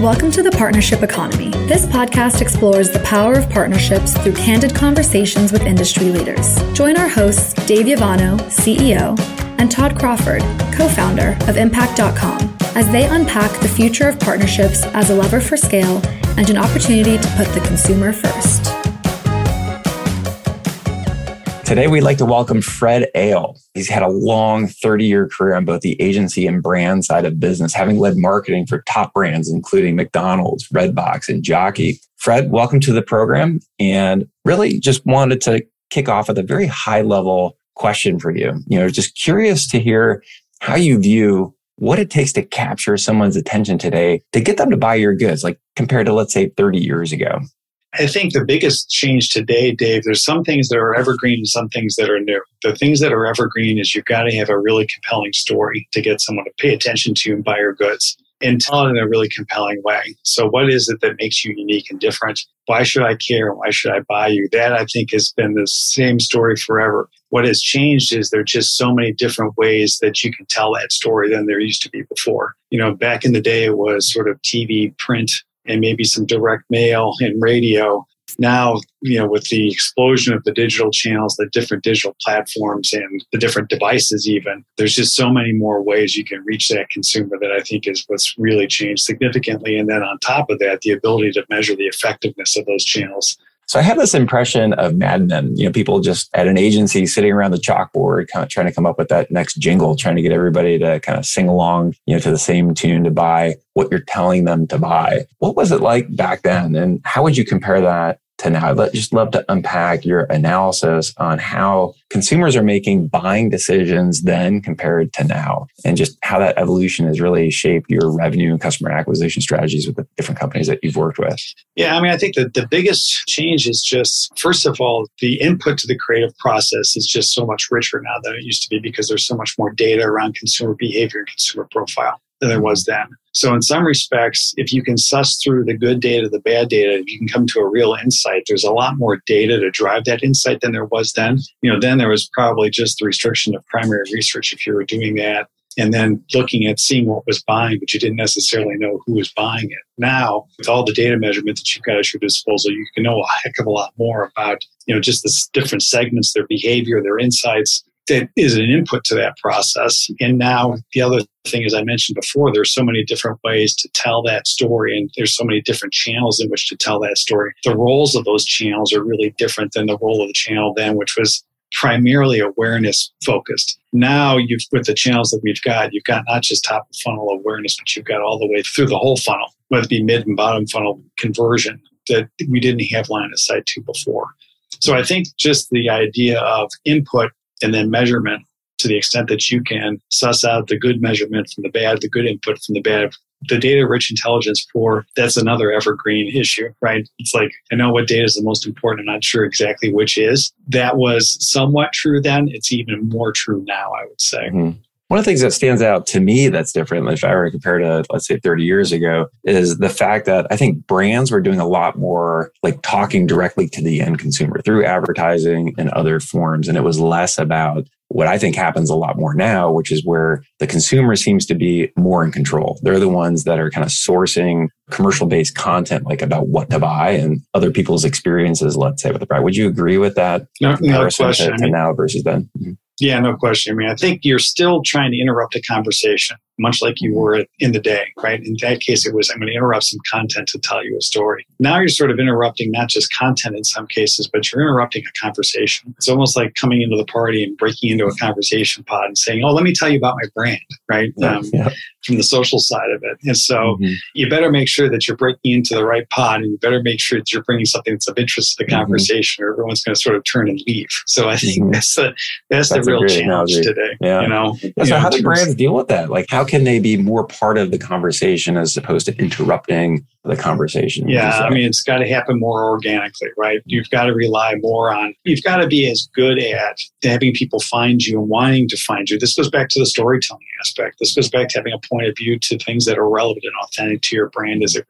Welcome to the Partnership Economy. This podcast explores the power of partnerships through candid conversations with industry leaders. Join our hosts, Dave Yovanno, CEO, and Todd Crawford, co founder of Impact.com, as they unpack the future of partnerships as a lever for scale and an opportunity to put the consumer first. Today, we'd like to welcome Fred Ehle. He's had a long 30 year career on both the agency and brand side of business, having led marketing for top brands, including McDonald's, Redbox, and Jockey. Fred, welcome to the program. And really just wanted to kick off with a very high level question for you. You know, just curious to hear how you view what it takes to capture someone's attention today to get them to buy your goods, like compared to, let's say, 30 years ago. I think the biggest change today, Dave, there's some things that are evergreen and some things that are new. The things that are evergreen is you've got to have a really compelling story to get someone to pay attention to and buy your goods and tell it in a really compelling way. So, what is it that makes you unique and different? Why should I care? Why should I buy you? That I think has been the same story forever. What has changed is there are just so many different ways that you can tell that story than there used to be before. You know, back in the day, it was sort of TV, print, and maybe some direct mail and radio. Now, you know, with the explosion of the digital channels, the different digital platforms and the different devices, even, there's just so many more ways you can reach that consumer that I think is what's really changed significantly. And then on top of that, the ability to measure the effectiveness of those channels so I have this impression of Mad Men, you know, people just at an agency sitting around the chalkboard, kind of trying to come up with that next jingle, trying to get everybody to kind of sing along, you know, to the same tune to buy what you're telling them to buy. What was it like back then? And how would you compare that to now. I'd just love to unpack your analysis on how consumers are making buying decisions then compared to now, and just how that evolution has really shaped your revenue and customer acquisition strategies with the different companies that you've worked with. Yeah, I mean, I think that the biggest change is just, first of all, the input to the creative process is just so much richer now than it used to be because there's so much more data around consumer behavior and consumer profile than there was then. So, in some respects, if you can suss through the good data, the bad data, if you can come to a real insight, there's a lot more data to drive that insight than there was then. You know, then there was probably just the restriction of primary research if you were doing that and then looking at seeing what was buying, but you didn't necessarily know who was buying it. Now, with all the data measurement that you've got at your disposal, you can know a heck of a lot more about, you know, just the different segments, their behavior, their insights, that is an input to that process. And now the other thing, as I mentioned before, there's so many different ways to tell that story, and there's so many different channels in which to tell that story. The roles of those channels are really different than the role of the channel then, which was primarily awareness focused. Now you've with the channels that we've got, you've got not just top of funnel awareness, but you've got all the way through the whole funnel, whether it be mid and bottom funnel conversion that we didn't have line of sight to before. So I think just the idea of input and then measurement to the extent that you can suss out the good measurement from the bad, the good input from the bad. The data rich intelligence for that's another evergreen issue, right? It's like, I know what data is the most important. I'm not sure exactly which is. That was somewhat true then. It's even more true now, I would say. Mm-hmm. One of the things that stands out to me that's different, if I were to compare to, let's say, 30 years ago, is the fact that I think brands were doing a lot more like talking directly to the end consumer through advertising and other forms. And it was less about what I think happens a lot more now, which is where the consumer seems to be more in control. They're the ones that are kind of sourcing commercial based content, like about what to buy and other people's experiences, let's say, with the brand. Would you agree with that? No, no question. To, to now versus then? Mm-hmm. Yeah, no question. I mean, I think you're still trying to interrupt a conversation, much like you were in the day, right? In that case, it was, I'm going to interrupt some content to tell you a story. Now you're sort of interrupting not just content in some cases, but you're interrupting a conversation. It's almost like coming into the party and breaking into a conversation pod and saying, Oh, let me tell you about my brand, right? Um, yeah. From the social side of it. And so mm-hmm. you better make sure that you're breaking into the right pod and you better make sure that you're bringing something that's of interest to the mm-hmm. conversation or everyone's going to sort of turn and leave. So I think mm-hmm. that's the, that's, that's the real challenge analogy. today. Yeah. You know, yeah, so know, how do brands deal with that? Like, how can they be more part of the conversation as opposed to interrupting the conversation. Yeah, I mean, it's got to happen more organically, right? You've got to rely more on, you've got to be as good at having people find you and wanting to find you. This goes back to the storytelling aspect. This goes back to having a point of view to things that are relevant and authentic to your brand as it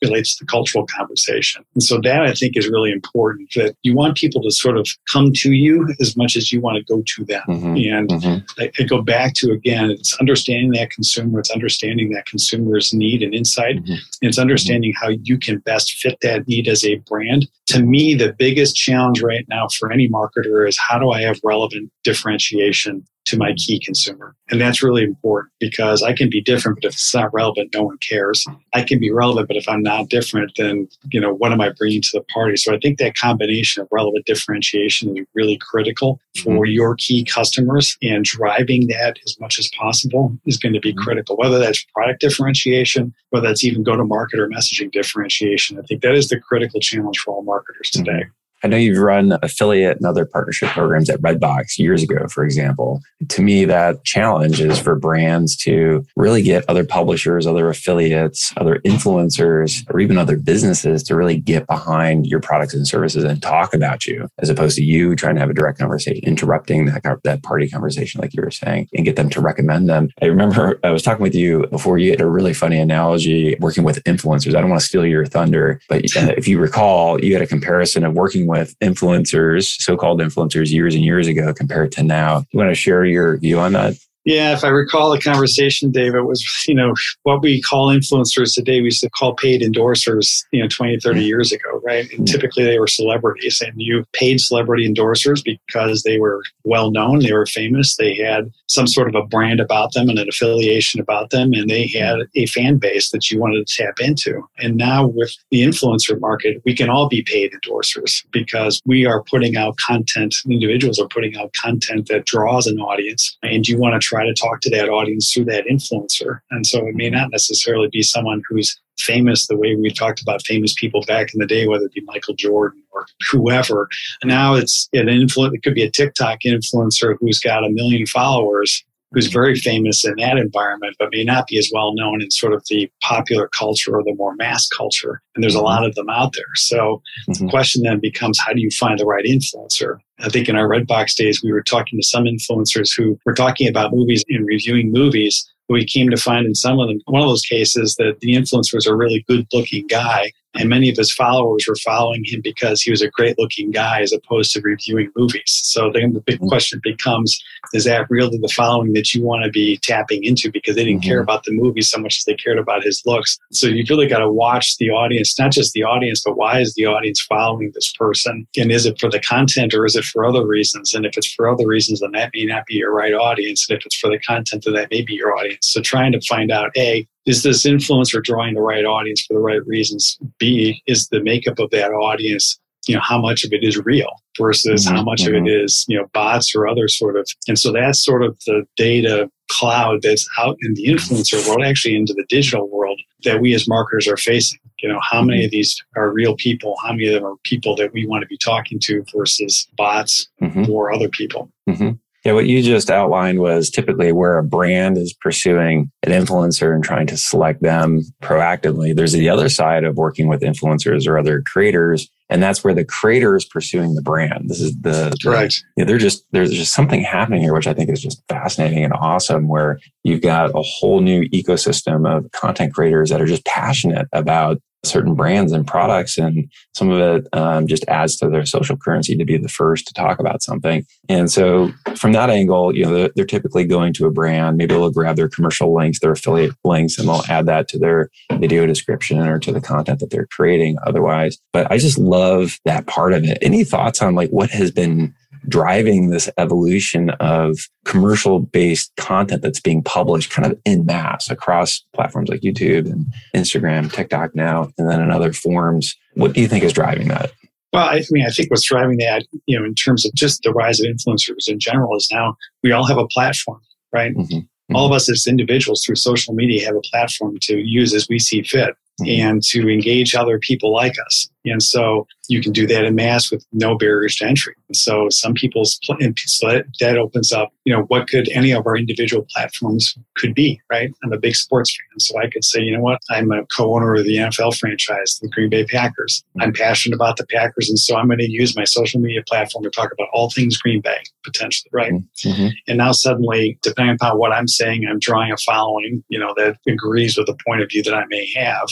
relates to the cultural conversation. And so that I think is really important that you want people to sort of come to you as much as you want to go to them. Mm-hmm. And mm-hmm. I, I, go back to again, it's understanding that consumer, it's understanding that consumer's need and insight, mm-hmm. and it's understanding how you can best fit that need as a brand. To me, the biggest challenge right now for any marketer is how do I have relevant differentiation to my key consumer. And that's really important because I can be different, but if it's not relevant, no one cares. I can be relevant, but if I'm not different, then, you know, what am I bringing to the party? So I think that combination of relevant differentiation is really critical for mm-hmm. your key customers and driving that as much as possible is going to be mm-hmm. critical, whether that's product differentiation, whether that's even go to market or messaging differentiation. I think that is the critical challenge for all marketers today. Mm-hmm. I know you've run affiliate and other partnership programs at Redbox years ago, for example. To me, that challenge is for brands to really get other publishers, other affiliates, other influencers, or even other businesses to really get behind your products and services and talk about you, as opposed to you trying to have a direct conversation, interrupting that, that party conversation, like you were saying, and get them to recommend them. I remember I was talking with you before you had a really funny analogy working with influencers. I don't want to steal your thunder, but uh, if you recall, you had a comparison of working with influencers, so-called influencers years and years ago compared to now. You want to share your view on that? Yeah, if I recall the conversation, Dave, it was, you know, what we call influencers today, we used to call paid endorsers, you know, 20, 30 mm-hmm. years ago, right? And mm-hmm. typically they were celebrities and you paid celebrity endorsers because they were well known, they were famous, they had some sort of a brand about them and an affiliation about them, and they had a fan base that you wanted to tap into. And now with the influencer market, we can all be paid endorsers because we are putting out content, individuals are putting out content that draws an audience, and you want to try try to talk to that audience through that influencer. And so it may not necessarily be someone who's famous the way we talked about famous people back in the day, whether it be Michael Jordan or whoever. Now it's an influ- it could be a TikTok influencer who's got a million followers who's very famous in that environment, but may not be as well known in sort of the popular culture or the more mass culture. And there's a lot of them out there. So mm-hmm. the question then becomes how do you find the right influencer? I think in our Redbox days, we were talking to some influencers who were talking about movies and reviewing movies. We came to find in some of them, one of those cases, that the influencer was a really good looking guy and many of his followers were following him because he was a great looking guy as opposed to reviewing movies. So then the big mm-hmm. question becomes is that really the following that you want to be tapping into because they didn't mm-hmm. care about the movie so much as they cared about his looks? So you've really got to watch the audience, not just the audience, but why is the audience following this person? And is it for the content or is it for other reasons? And if it's for other reasons, then that may not be your right audience. And if it's for the content, then that may be your audience. So trying to find out, A, is this influencer drawing the right audience for the right reasons? B, is the makeup of that audience, you know, how much of it is real versus mm-hmm. how much mm-hmm. of it mm-hmm. you know, bots or other sort of. And so that's sort of the data cloud that's out in the influencer world, actually into the digital world that we as marketers are facing. You know, how many of these are real people? How many of them are people that we want to be talking to versus bots mm-hmm. or other people? Mm-hmm. Yeah, what you just outlined was typically where a brand is pursuing an influencer and trying to select them proactively. There's the other side of working with influencers or other creators. And that's where the creator is pursuing the brand. This is the, the right. You know, they're just, there's just something happening here, which I think is just fascinating and awesome, where you've got a whole new ecosystem of content creators that are just passionate about certain brands and products and some of it um, just adds to their social currency to be the first to talk about something. And so from that angle you know they're, they're, typically going to a brand. Maybe they'll grab their commercial links their affiliate links and they'll add that to their video description or to the content that they're creating otherwise. But i just love that part of it. Any thoughts on like what has been driving this evolution of commercial based content that's being published kind of in mass across platforms like YouTube and Instagram, TikTok now, and then in other forms. What do you think is driving that? Well, I mean, I think what's driving that, you know, in terms of just the rise of influencers in general is now we all have a platform, right? Mm-hmm. Mm-hmm. All of us as individuals through social media have a platform to use as we see fit mm-hmm. and to engage other people like us. And so you can do that in mass with no barriers to entry. And so some people's, and so that, that opens up, you know, what could any of our individual platforms could be, right? I'm a big sports fan. So I could say, you know what? I'm a co-owner of the NFL franchise, the Green Bay Packers. I'm passionate about the Packers. And so I'm going to use my social media platform to talk about all things Green Bay, potentially, right? Mm-hmm. And now suddenly, depending upon what I'm saying, I'm drawing a following, you know, that agrees with the point of view that I may have.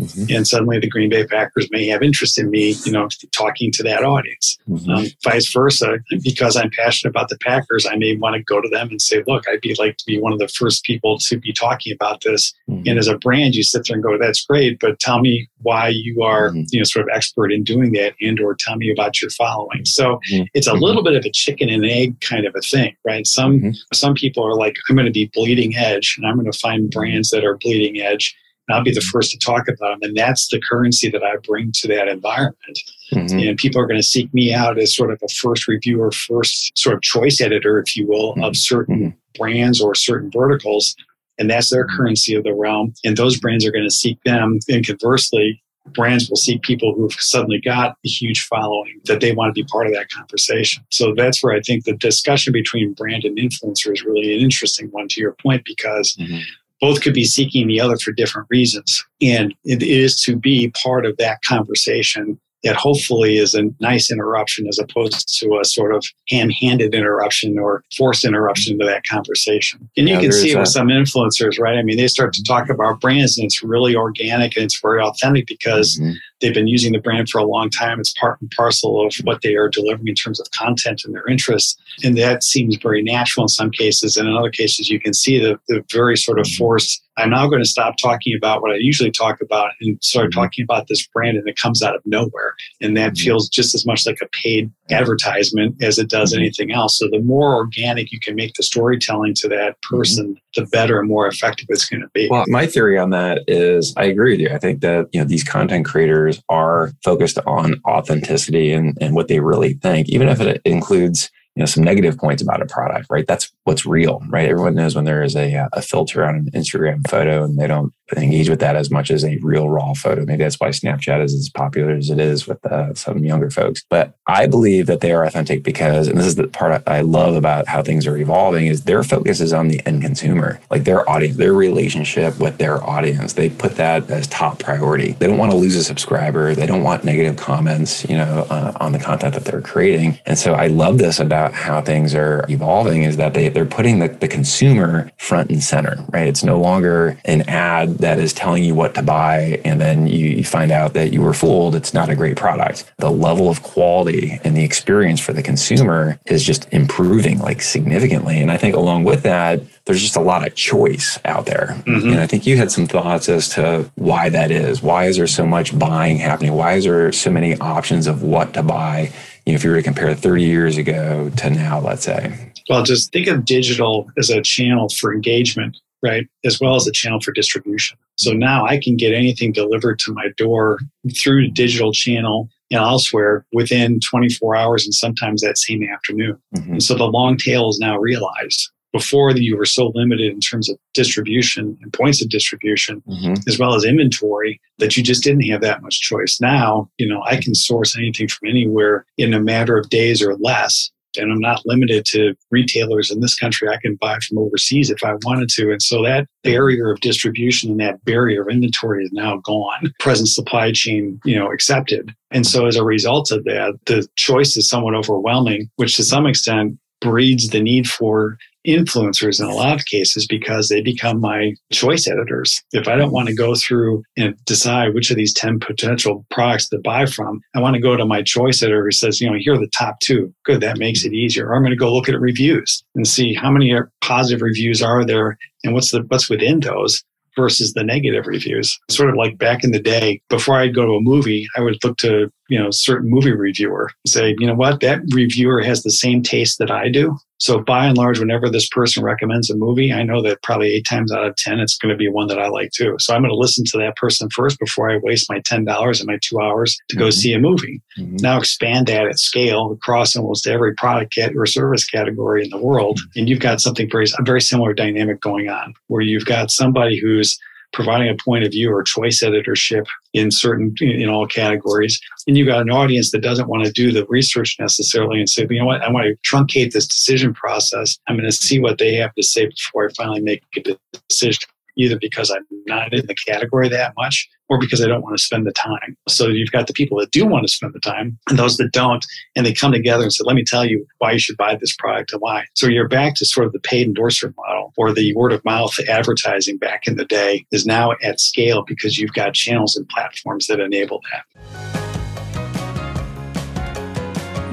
Mm-hmm. And suddenly the Green Bay Packers may have interest in me, you know, talking to that audience. Mm-hmm. Um, vice versa, because I'm passionate about the Packers, I may want to go to them and say, look, I'd be like to be one of the first people to be talking about this. Mm-hmm. And as a brand, you sit there and go, that's great, but tell me why you are, mm-hmm. you know, sort of expert in doing that and or tell me about your following. So mm-hmm. it's a little bit of a chicken and egg kind of a thing, right? Some mm-hmm. some people are like, I'm going to be bleeding edge and I'm going to find brands that are bleeding edge I'll be the first to talk about them. And that's the currency that I bring to that environment. Mm-hmm. And people are going to seek me out as sort of a first reviewer, first sort of choice editor, if you will, mm-hmm. of certain mm-hmm. brands or certain verticals. And that's their currency of the realm. And those brands are going to seek them. And conversely, brands will seek people who've suddenly got a huge following that they want to be part of that conversation. So that's where I think the discussion between brand and influencer is really an interesting one to your point because mm-hmm both could be seeking the other for different reasons. And it is to be part of that conversation that hopefully is a nice interruption as opposed to a sort of ham-handed interruption or forced interruption to that conversation. And you yeah, can see it with some influencers, right? I mean, they start to talk about brands and it's really organic and it's very authentic because mm-hmm they've been using the brand for a long time. It's part and parcel of what they are delivering in terms of content and their interests. And that seems very natural in some cases. And in other cases, you can see the, the very sort of forced, I'm now going to stop talking about what I usually talk about and start mm-hmm. talking about this brand. And it comes out of nowhere. And that mm-hmm. feels just as much like a paid advertisement as it does mm-hmm. anything else. So the more organic you can make the storytelling to that person, the better and more effective it's going to be. Well, my theory on that is I agree with you. I think that, you know, these content creators are focused on authenticity and, and what they really think, even if it includes you know some negative points about a product right that's what's real right everyone knows when there is a, a filter on an instagram photo and they don't engage with that as much as a real raw photo. Maybe that's why Snapchat is as popular as it is with uh, some younger folks. But I believe that they are authentic because, and this is the part I love about how things are evolving, is their focus is on the end consumer, like their audience, their relationship with their audience. They put that as top priority. They don't want to lose a subscriber. They don't want negative comments, you know, uh, on the content that they're creating. And so I love this about how things are evolving is that they, they're putting the, the consumer front and center, right? It's no longer an ad that is telling you what to buy and then you find out that you were fooled, it's not a great product. The level of quality and the experience for the consumer is just improving like significantly. And I think along with that, there's just a lot of choice out there. Mm-hmm. And I think you had some thoughts as to why that is. Why is there so much buying happening? Why is there so many options of what to buy? You know, if you were to compare 30 years ago to now, let's say. Well, just think of digital as a channel for engagement right? As well as a channel for distribution. So now I can get anything delivered to my door through a digital channel and elsewhere within 24 hours and sometimes that same afternoon. Mm-hmm. And so the long tail is now realized. Before you were so limited in terms of distribution and points of distribution, mm-hmm. as well as inventory, that you just didn't have that much choice. Now, you know, I can source anything from anywhere in a matter of days or less and I'm not limited to retailers in this country. I can buy from overseas if I wanted to. And so that barrier of distribution and that barrier of inventory is now gone. Present supply chain, you know, accepted. And so as a result of that, the choice is somewhat overwhelming, which to some extent breeds the need for influencers in a lot of cases because they become my choice editors. If I don't want to go through and decide which of these 10 potential products to buy from, I want to go to my choice editor who says, you know, here are the top two. Good, that makes it easier. Or I'm going to go look at reviews and see how many positive reviews are there and what's the what's within those versus the negative reviews. Sort of like back in the day, before I'd go to a movie, I would look to, you know, certain movie reviewer say, you know what, that reviewer has the same taste that I do. So by and large, whenever this person recommends a movie, I know that probably eight times out of 10, it's going to be one that I like too. So I'm going to listen to that person first before I waste my $10 and my two hours to mm-hmm. go see a movie. Mm-hmm. Now expand that at scale across almost every product cat or service category in the world. Mm-hmm. And you've got something very, a very similar dynamic going on where you've got somebody who's providing a point of view or choice editorship in certain in all categories and you've got an audience that doesn't want to do the research necessarily and say you know what i want to truncate this decision process i'm going to see what they have to say before i finally make a decision either because I'm not in the category that much or because I don't want to spend the time. So you've got the people that do want to spend the time and those that don't, and they come together and say, let me tell you why you should buy this product and why. So you're back to sort of the paid endorser model or the word of mouth advertising back in the day is now at scale because you've got channels and platforms that enable that.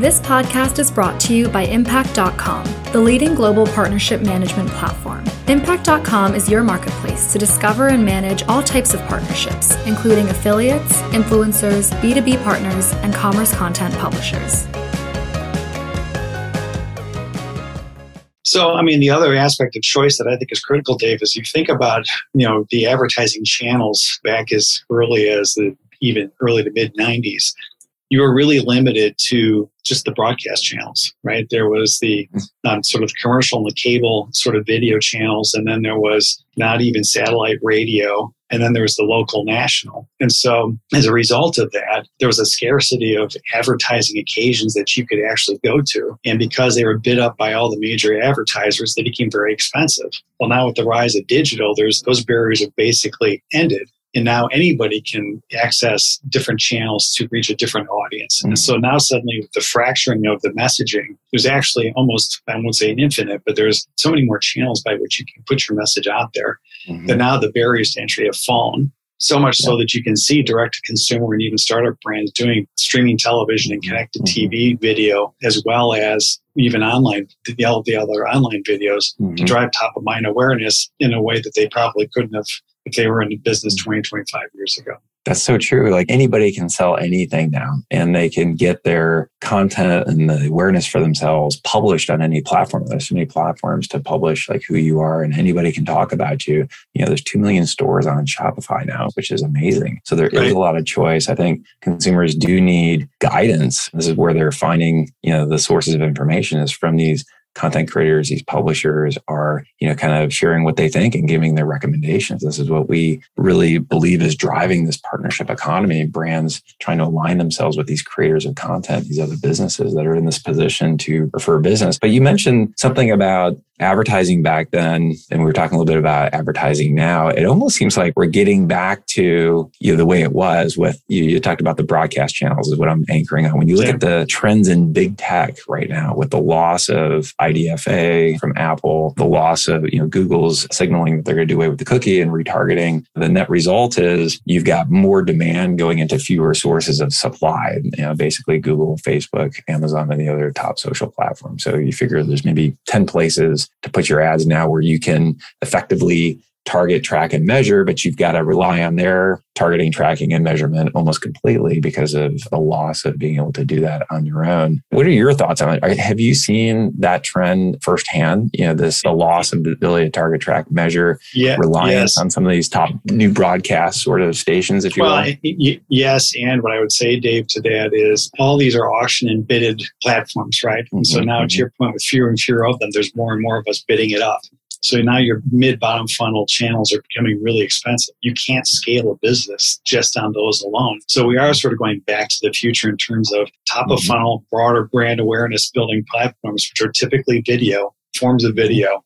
This podcast is brought to you by Impact.com, the leading global partnership management platform. Impact.com is your marketplace to discover and manage all types of partnerships, including affiliates, influencers, B2B partners, and commerce content publishers. So, I mean, the other aspect of choice that I think is critical, Dave, is you think about, you know, the advertising channels back as early as the even early to mid 90s you were really limited to just the broadcast channels, right? There was the mm-hmm. um, sort of commercial and the cable sort of video channels, and then there was not even satellite radio, and then there was the local national. And so, as a result of that, there was a scarcity of advertising occasions that you could actually go to. And because they were bid up by all the major advertisers, they became very expensive. Well, now with the rise of digital, there's those barriers have basically ended. And now anybody can access different channels to reach a different audience. And mm. so now suddenly with the fracturing of the messaging, there's actually almost, I won't say an infinite, but there's so many more channels by which you can put your message out there mm-hmm. that now the barriers to entry have fallen. So much yeah. so that you can see direct to consumer and even startup brands doing streaming television and connected mm-hmm. TV video, as well as even online, the, the other online videos to mm-hmm. drive top of mind awareness in a way that they probably couldn't have if they were in business 20, 25 years ago. That's so true. Like anybody can sell anything now and they can get their content and the awareness for themselves published on any platform. There's so many platforms to publish like who you are and anybody can talk about you. You know, there's 2 million stores on Shopify now, which is amazing. So there right. is a lot of choice. I think consumers do need guidance. This is where they're finding, you know, the sources of information is from these content creators, these publishers are, you know, kind of sharing what they think and giving their recommendations. This is what we really believe is driving this partnership economy. Brands trying to align themselves with these creators of content, these other businesses that are in this position to refer business. But you mentioned something about advertising back then, and we were talking a little bit about advertising now, it almost seems like we're getting back to you know, the way it was with you, you talked about the broadcast channels is what I'm anchoring on. When you look yeah. at the trends in big tech right now with the loss of IDFA from Apple, the loss of you know Google's signaling that they're going to do away with the cookie and retargeting, the net result is you've got more demand going into fewer sources of supply. You know, basically Google, Facebook, Amazon, and the other top social platforms. So you figure there's maybe 10 places to put your ads now where you can effectively target, track, and measure, but you've got to rely on their targeting, tracking, and measurement almost completely because of the loss of being able to do that on your own. What are your thoughts on it? Have you seen that trend firsthand? You know, this the loss of the ability to target, track, measure, yeah, reliance yes. on some of these top new broadcast sort of stations, if you well, will. Y- yes, and what I would say, Dave, to that is all these are auction and bidded platforms, right? Mm-hmm, and so now, mm-hmm. to your point, with fewer and fewer of them, there's more and more of us bidding it up. So now your mid bottom funnel channels are becoming really expensive. You can't scale a business just on those alone. So we are sort of going back to the future in terms of top of mm-hmm. funnel, broader brand awareness building platforms, which are typically video, forms of video,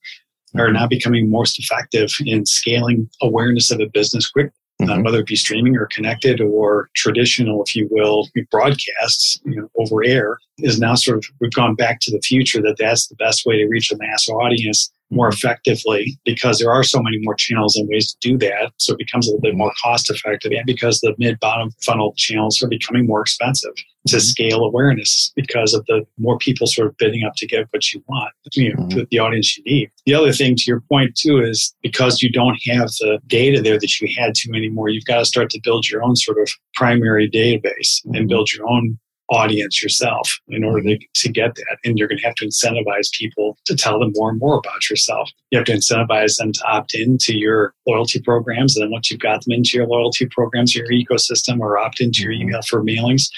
are mm-hmm. now becoming most effective in scaling awareness of a business quickly. Uh, mm-hmm. Uh, whether it be streaming or connected or traditional, if you will, broadcasts you know, over air, is now sort of we've gone back to the future that that's the best way to reach a mass audience more effectively because there are so many more channels and ways to do that. So it becomes a little bit more cost effective. And because the mid bottom funnel channels are becoming more expensive to mm-hmm. scale awareness because of the more people sort of bidding up to get what you want, you know, mm-hmm. the audience you need. The other thing to your point too is because you don't have the data there that you had to anymore, you've got to start to build your own sort of primary database and mm-hmm. build your own audience yourself in order to, to get that. And you're going to have to incentivize people to tell them more and more about yourself. You have to incentivize them to opt into your loyalty programs. And then once you've got them into your loyalty programs, your ecosystem, or opt into your mm-hmm. email for mailings,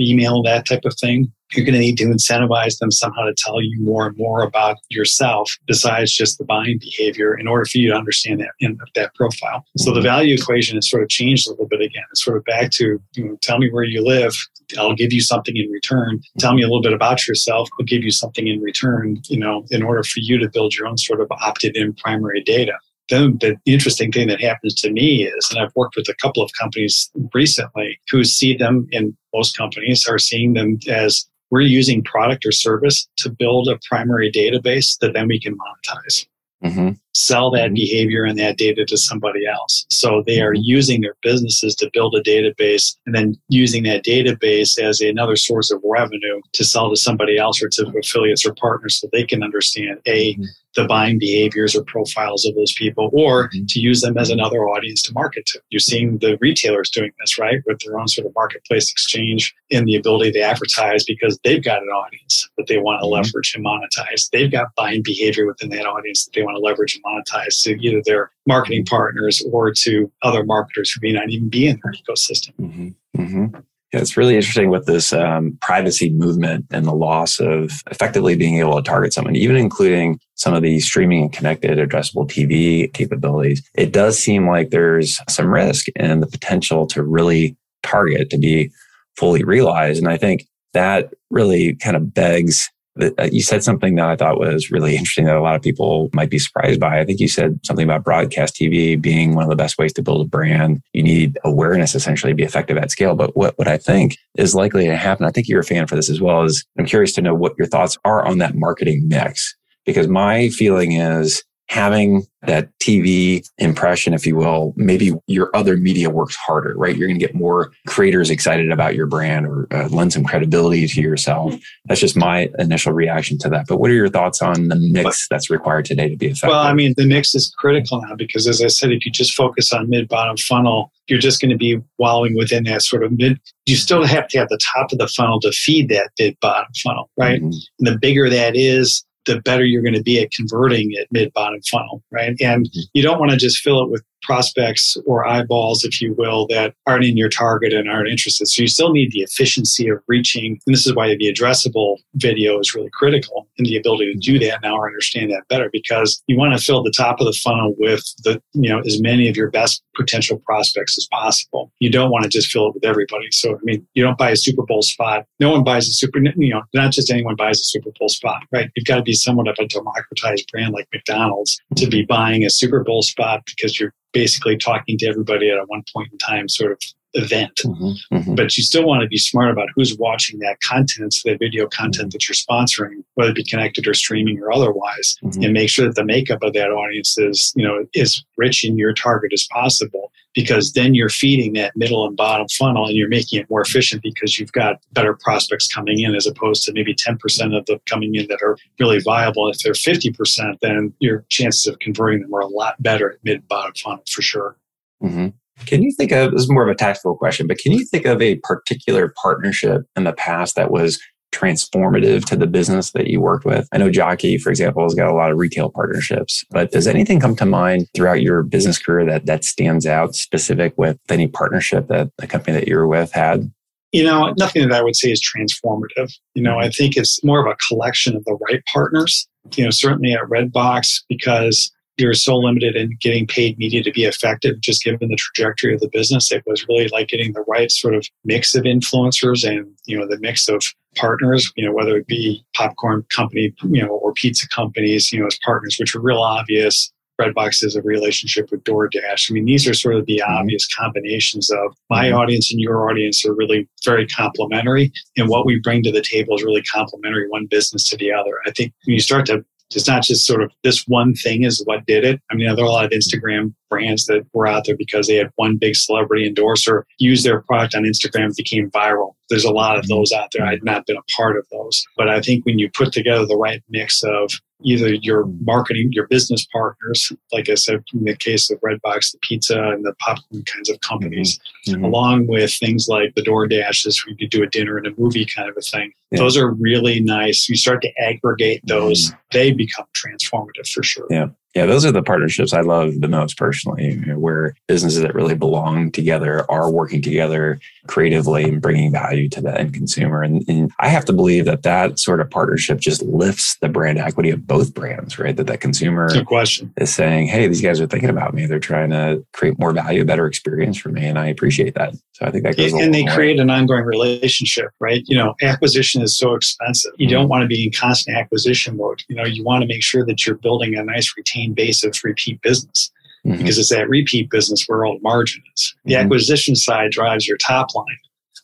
email, that type of thing. You're going to need to incentivize them somehow to tell you more and more about yourself besides just the buying behavior in order for you to understand that in that profile. So the value equation has sort of changed a little bit again. It's sort of back to you know, tell me where you live. I'll give you something in return. Tell me a little bit about yourself. I'll give you something in return, you know, in order for you to build your own sort of opted in primary data then the interesting thing that happens to me is, and I've worked with a couple of companies recently who see them, in most companies are seeing them as we're using product or service to build a primary database that then we can monetize. Mm-hmm. Sell that mm-hmm. behavior and that data to somebody else. So they are mm-hmm. using their businesses to build a database and then using that database as another source of revenue to sell to somebody else or to affiliates or partners so they can understand A, mm-hmm the buying behaviors or profiles of those people or mm-hmm. to use them as another audience to market to. You're seeing the retailers doing this, right? With their own sort of marketplace exchange and the ability to advertise because they've got an audience that they want to mm-hmm. leverage and monetize. They've got buying behavior within that audience that they want to leverage and monetize to either their marketing partners or to other marketers who may not even be in their ecosystem. Mm-hmm. mm-hmm. Yeah, it's really interesting with this um, privacy movement and the loss of effectively being able to target someone, even including some of the streaming and connected addressable TV capabilities. It does seem like there's some risk and the potential to really target to be fully realized. And I think that really kind of begs Uh, you said something that I thought was really interesting that a lot of people might be surprised by. I think you said something about broadcast TV being one of the best ways to build a brand. You need awareness essentially to be effective at scale. But what, what I think is likely to happen, I think you're a fan for this as well, is I'm curious to know what your thoughts are on that marketing mix. Because my feeling is having that TV impression, if you will, maybe your other media works harder, right? You're going to get more creators excited about your brand or uh, lend some credibility to yourself. That's just my initial reaction to that. But what are your thoughts on the mix that's required today to be effective? Well, I mean, the mix is critical now because, as I said, if you just focus on mid bottom funnel, you're just going to be wallowing within that sort of mid. You still have to have the top of the funnel to feed that mid bottom funnel, right? Mm-hmm. And the bigger that is, the better you're going to be at converting at mid bottom funnel, right? And mm-hmm. you don't want to just fill it with prospects or eyeballs, if you will, that aren't in your target and aren't interested. So you still need the efficiency of reaching. And this is why the addressable video is really critical and the ability to do that now or understand that better because you want to fill the top of the funnel with the, you know, as many of your best potential prospects as possible. You don't want to just fill it with everybody. So, I mean, you don't buy a Super Bowl spot. No one buys a Super, you know, not just anyone buys a Super Bowl spot, right? You've got to be somewhat of a democratized brand like McDonald's to be buying a Super Bowl spot because you're basically talking to everybody at a one point in time sort of event. Mm-hmm, mm-hmm. But you still want to be smart about who's watching that content, so that video content that you're sponsoring, whether it be connected or streaming or otherwise, mm-hmm. and make sure that the makeup of that audience is, you know, as rich in your target as possible. Because then you're feeding that middle and bottom funnel and you're making it more efficient because you've got better prospects coming in as opposed to maybe 10% of them coming in that are really viable. If they're 50%, then your chances of converting them are a lot better at mid bottom funnel for sure. Mm-hmm. Can you think of this is more of a tactical question, but can you think of a particular partnership in the past that was transformative to the business that you worked with? I know Jockey, for example, has got a lot of retail partnerships, but does anything come to mind throughout your business career that that stands out specific with any partnership that the company that you were with had? You know, nothing that I would say is transformative. You know, mm-hmm. I think it's more of a collection of the right partners. You know, certainly at Redbox, because you're so limited in getting paid media to be effective, just given the trajectory of the business. It was really like getting the right sort of mix of influencers and, you know, the mix of partners, you know, whether it be popcorn company, you know, or pizza companies, you know, as partners, which are real obvious. Redbox is a relationship with DoorDash. I mean, these are sort of the mm-hmm. obvious combinations of my mm-hmm. audience and your audience are really very complementary. And what we bring to the table is really complementary one business to the other. I think when you start to it's not just sort of this one thing is what did it. I mean, there are a lot of Instagram brands that were out there because they had one big celebrity endorser use their product on Instagram, became viral. There's a lot of those out there. I've not been a part of those. But I think when you put together the right mix of either your marketing, your business partners, like I said, in the case of Redbox, the pizza and the popcorn kinds of companies, mm-hmm. mm-hmm. along with things like the DoorDashes, where you could do a dinner and a movie kind of a thing. Yeah. Those are really nice. You start to aggregate those, mm-hmm. they become transformative for sure. Yeah. Yeah, those are the partnerships I love the most personally, where businesses that really belong together are working together creatively and bringing value to the end consumer. And, and, I have to believe that that sort of partnership just lifts the brand equity of both brands, right? That that consumer no question. is saying, hey, these guys are thinking about me. They're trying to create more value, a better experience for me. And I appreciate that. So I think that goes And they create an ongoing relationship, right? You know, acquisition is so expensive. You mm-hmm. don't want to be in constant acquisition mode. You know, you want to make sure that you're building a nice retained base of repeat business mm-hmm. because it's that repeat business where all the margin is. The mm-hmm. acquisition side drives your top line,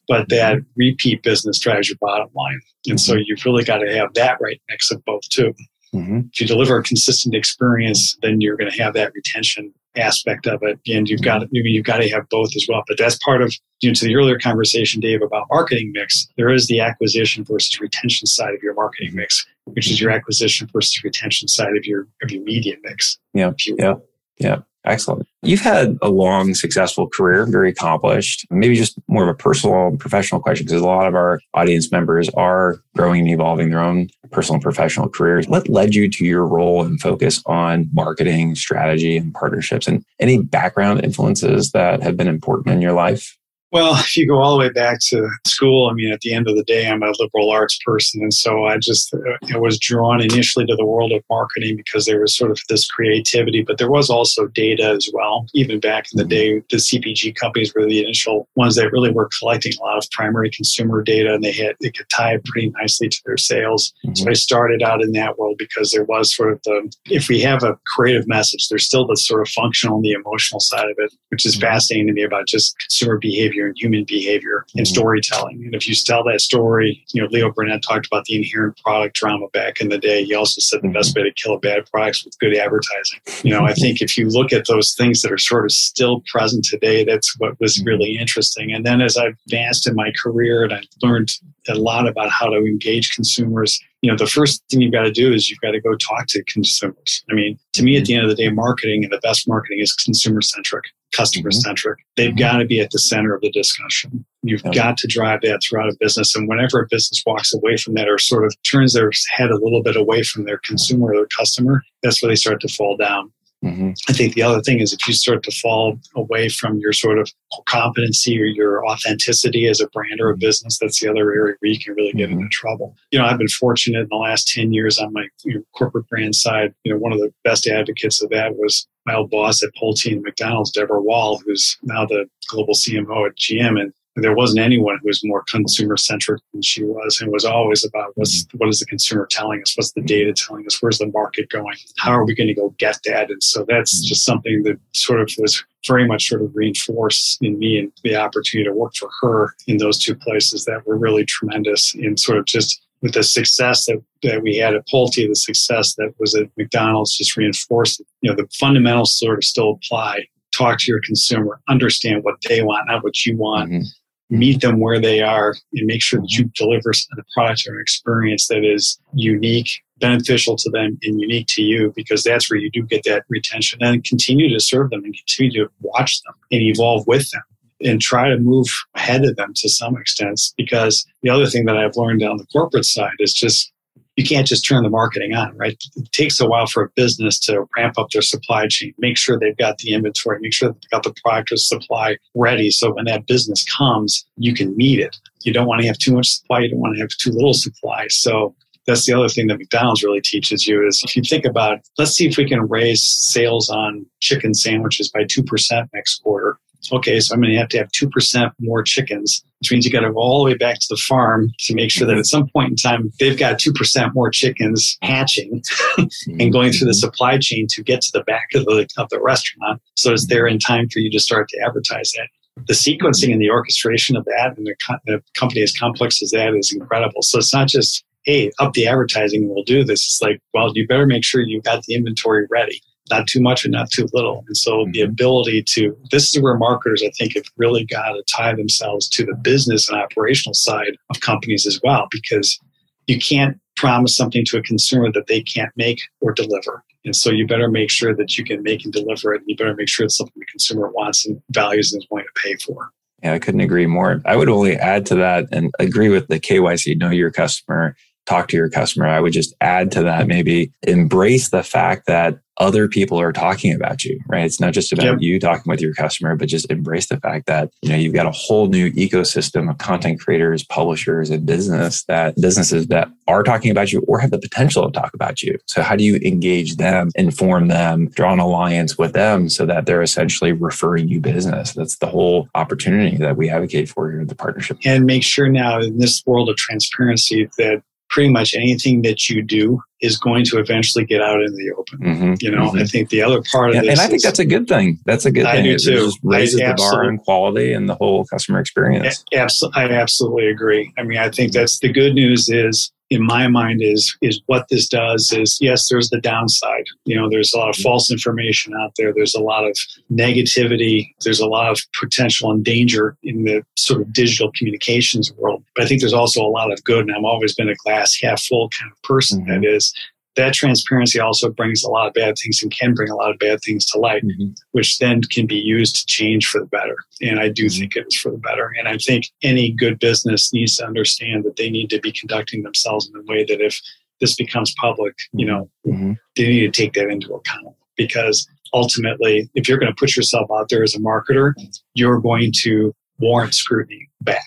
but that mm-hmm. repeat business drives your bottom line. And so mm-hmm. you've really got to have that right mix of both too. Mm-hmm. If you deliver a consistent experience, then you're going to have that retention aspect of it, and you've got you've got to have both as well. But that's part of you know, to the earlier conversation, Dave, about marketing mix. There is the acquisition versus retention side of your marketing mix, which is your acquisition versus retention side of your of your media mix. Yeah, yeah, yeah. Excellent. You've had a long, successful career, very accomplished. Maybe just more of a personal and professional question, because a lot of our audience members are growing and evolving their own personal and professional careers. What led you to your role and focus on marketing, strategy, and partnerships? And any background influences that have been important in your life? Well, if you go all the way back to school, I mean, at the end of the day, I'm a liberal arts person. And so I just I was drawn initially to the world of marketing because there was sort of this creativity, but there was also data as well. Even back in the day, the CPG companies were the initial ones that really were collecting a lot of primary consumer data and they had, they could tie it pretty nicely to their sales. Mm-hmm. So I started out in that world because there was sort of the, if we have a creative message, there's still the sort of functional and the emotional side of it, which is mm-hmm. fascinating to me about just consumer behavior behavior and human behavior and storytelling. And if you tell that story, you know, Leo Burnett talked about the inherent product drama back in the day. He also said the best mm-hmm. way to kill a bad product is with good advertising. You know, I think if you look at those things that are sort of still present today, that's what was mm-hmm. really interesting. And then as I've advanced in my career and I've learned a lot about how to engage consumers you know the first thing you've got to do is you've got to go talk to consumers i mean to me at the end of the day marketing and the best marketing is consumer centric customer centric mm-hmm. they've mm-hmm. got to be at the center of the discussion you've okay. got to drive that throughout a business and whenever a business walks away from that or sort of turns their head a little bit away from their consumer or their customer that's where they start to fall down Mm-hmm. I think the other thing is if you start to fall away from your sort of competency or your authenticity as a brand or a business, that's the other area where you can really get mm-hmm. into trouble. You know, I've been fortunate in the last 10 years on my you know, corporate brand side. You know, one of the best advocates of that was my old boss at Pulte and McDonald's, Deborah Wahl, who's now the global CMO at GM. And there wasn't anyone who was more consumer centric than she was and was always about what's mm-hmm. what is the consumer telling us what's the data telling us where's the market going how are we going to go get that and so that's mm-hmm. just something that sort of was very much sort of reinforced in me and the opportunity to work for her in those two places that were really tremendous in sort of just with the success that, that we had at Pulte, the success that was at McDonald's just reinforced, you know, the fundamentals sort of still apply. Talk to your consumer, understand what they want, not what you want. Mm-hmm meet them where they are and make sure that you deliver a product or an experience that is unique, beneficial to them, and unique to you, because that's where you do get that retention and continue to serve them and continue to watch them and evolve with them and try to move ahead of them to some extent. Because the other thing that I've learned on the corporate side is just you can't just turn the marketing on, right? It takes a while for a business to ramp up their supply chain, make sure they've got the inventory, make sure they've got the product or supply ready. So when that business comes, you can meet it. You don't want to have too much supply. You don't want to have too little supply. So that's the other thing that McDonald's really teaches you is if you think about, let's see if we can raise sales on chicken sandwiches by 2% next quarter okay, so I'm going to have to have 2% more chickens, which means you got to go all the way back to the farm to make sure that at some point in time, they've got 2% more chickens hatching and going through the supply chain to get to the back of the, of the restaurant. So it's there in time for you to start to advertise that. The sequencing and the orchestration of that and the, the company as complex as that is incredible. So it's not just, hey, up the advertising, we'll do this. It's like, well, you better make sure you've got the inventory ready not too much and not too little. And so the mm-hmm. ability to, this is where marketers, I think, have really got to tie themselves to the business and operational side of companies as well, because you can't promise something to a consumer that they can't make or deliver. And so you better make sure that you can make and deliver it. And you better make sure it's something the consumer wants and values and is willing to pay for. Yeah, I couldn't agree more. I would only add to that and agree with the KYC, know your customer, talk to your customer. I would just add to that, maybe embrace the fact that other people are talking about you, right? It's not just about Yep. you talking with your customer, but just embrace the fact that, you know, you've got a whole new ecosystem of content creators, publishers, and business that businesses that are talking about you or have the potential to talk about you. So how do you engage them, inform them, draw an alliance with them so that they're essentially referring you business? That's the whole opportunity that we advocate for here at the partnership. and make sure now in this world of transparency that pretty much anything that you do is going to eventually get out in the open. Mhm, You know, mhm. I think the other part of And, this and I think is- that's a good thing. That's a good I thing. do It too. just raises I the bar in quality and the whole customer experience. Abso- I absolutely agree. I mean, I think that's the good news is in my mind is is what this does is yes, there's the downside. You know, there's a lot of false information out there. There's a lot of negativity. There's a lot of potential and danger in the sort of digital communications world. But I think there's also a lot of good. And I've always been a glass half full kind of person. Mhm. That is that transparency also brings a lot of bad things and can bring a lot of bad things to light Mhm. which then can be used to change for the better. And I Mm-hmm. do think it is for the better. And I think any good business needs to understand that they need to be conducting themselves in a way that if this becomes public, you know, Mhm. they need to take that into account because ultimately, if you're going to put yourself out there as a marketer, you're going to warrant scrutiny back.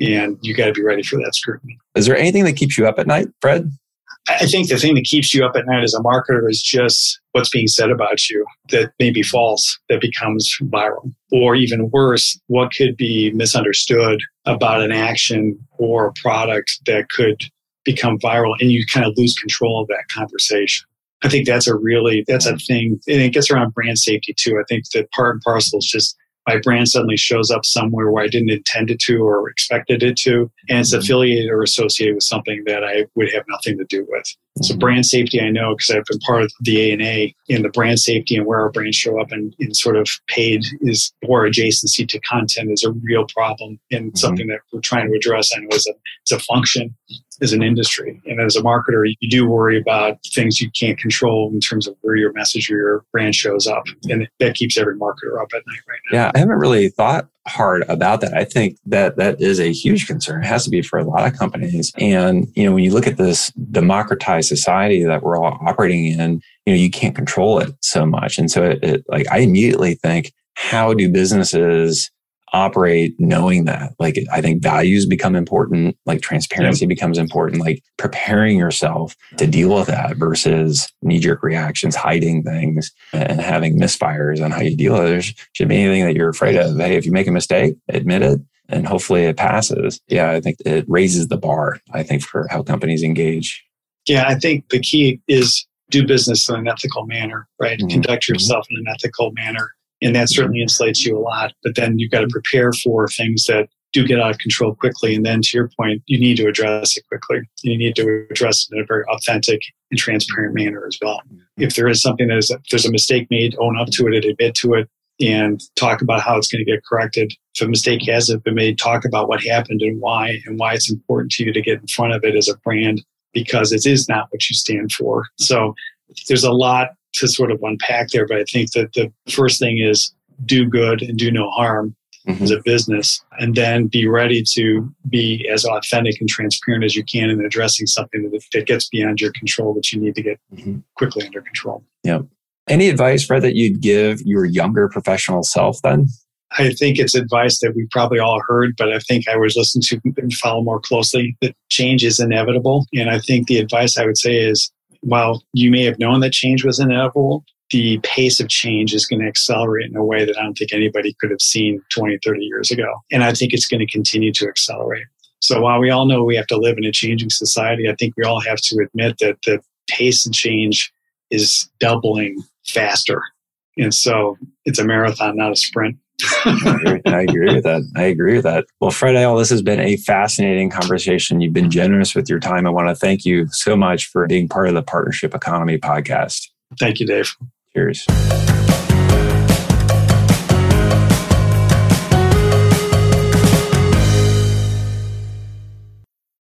And you got to be ready for that scrutiny. Is there anything that keeps you up at night, Fred? I think the thing that keeps you up at night as a marketer is just what's being said about you that may be false, that becomes viral. Or even worse, what could be misunderstood about an action or a product that could become viral and you kind of lose control of that conversation. I think that's a really, that's a thing. And it gets around brand safety too. I think that part and parcel is just my brand suddenly shows up somewhere where I didn't intend it to or expected it to, and it's Mhm. affiliated or associated with something that I would have nothing to do with. So brand safety, I know because I've been part of the ANA in the brand safety and where our brands show up in, in sort of paid is or adjacency to content is a real problem and Mhm. something that we're trying to address. I know as a as a function as an industry and as a marketer, you do worry about things you can't control in terms of where your message or your brand shows up, and that keeps every marketer up at night right now. Yeah, I haven't really thought hard about that. I think that that is a huge concern. It has to be for a lot of companies. And, you know, when you look at this democratized society that we're all operating in, you know, you can't control it so much. And so it, it like I immediately think, how do businesses operate knowing that like i think values become important like transparency becomes important like preparing yourself to deal with that versus knee-jerk reactions hiding things and having misfires on how you deal with it there should be anything that you're afraid of hey if you make a mistake admit it and hopefully it passes yeah i think it raises the bar i think for how companies engage Yeah, I think the key is do business in an ethical manner, right? Mhm. Conduct yourself in an ethical manner. And that certainly insulates you a lot. But then you've got to prepare for things that do get out of control quickly. And then to your point, you need to address it quickly. You need to address it in a very authentic and transparent manner as well. Mm-hmm. If there is something that is, if there's a mistake made, own up to it, and admit to it, and talk about how it's going to get corrected. If a mistake hasn't been made, talk about what happened and why, and why it's important to you to get in front of it as a brand because it is not what you stand for. So there's a lot to sort of unpack there, but I think that the first thing is do good and do no harm Mhm. as a business, and then be ready to be as authentic and transparent as you can in addressing something that, that gets beyond your control that you need to get Mhm. quickly under control. Yeah. Any advice fred that you'd give your younger professional self then I think it's advice that we probably all heard, but I think I was listen to and follow more closely that change is inevitable. And I think the advice I would say is while you may have known that change was inevitable, the pace of change is going to accelerate in a way that I don't think anybody could have seen 20, 30 years ago. And I think it's going to continue to accelerate. So while we all know we have to live in a changing society, I think we all have to admit that the pace of change is doubling faster. And so it's a marathon, not a sprint. I agree, I agree with that. I agree with that. Well, Fred Ehle, this has been a fascinating conversation. You've been generous with your time. I want to thank you so much for being part of the Partnership Economy podcast. Thank you, Dave. Cheers.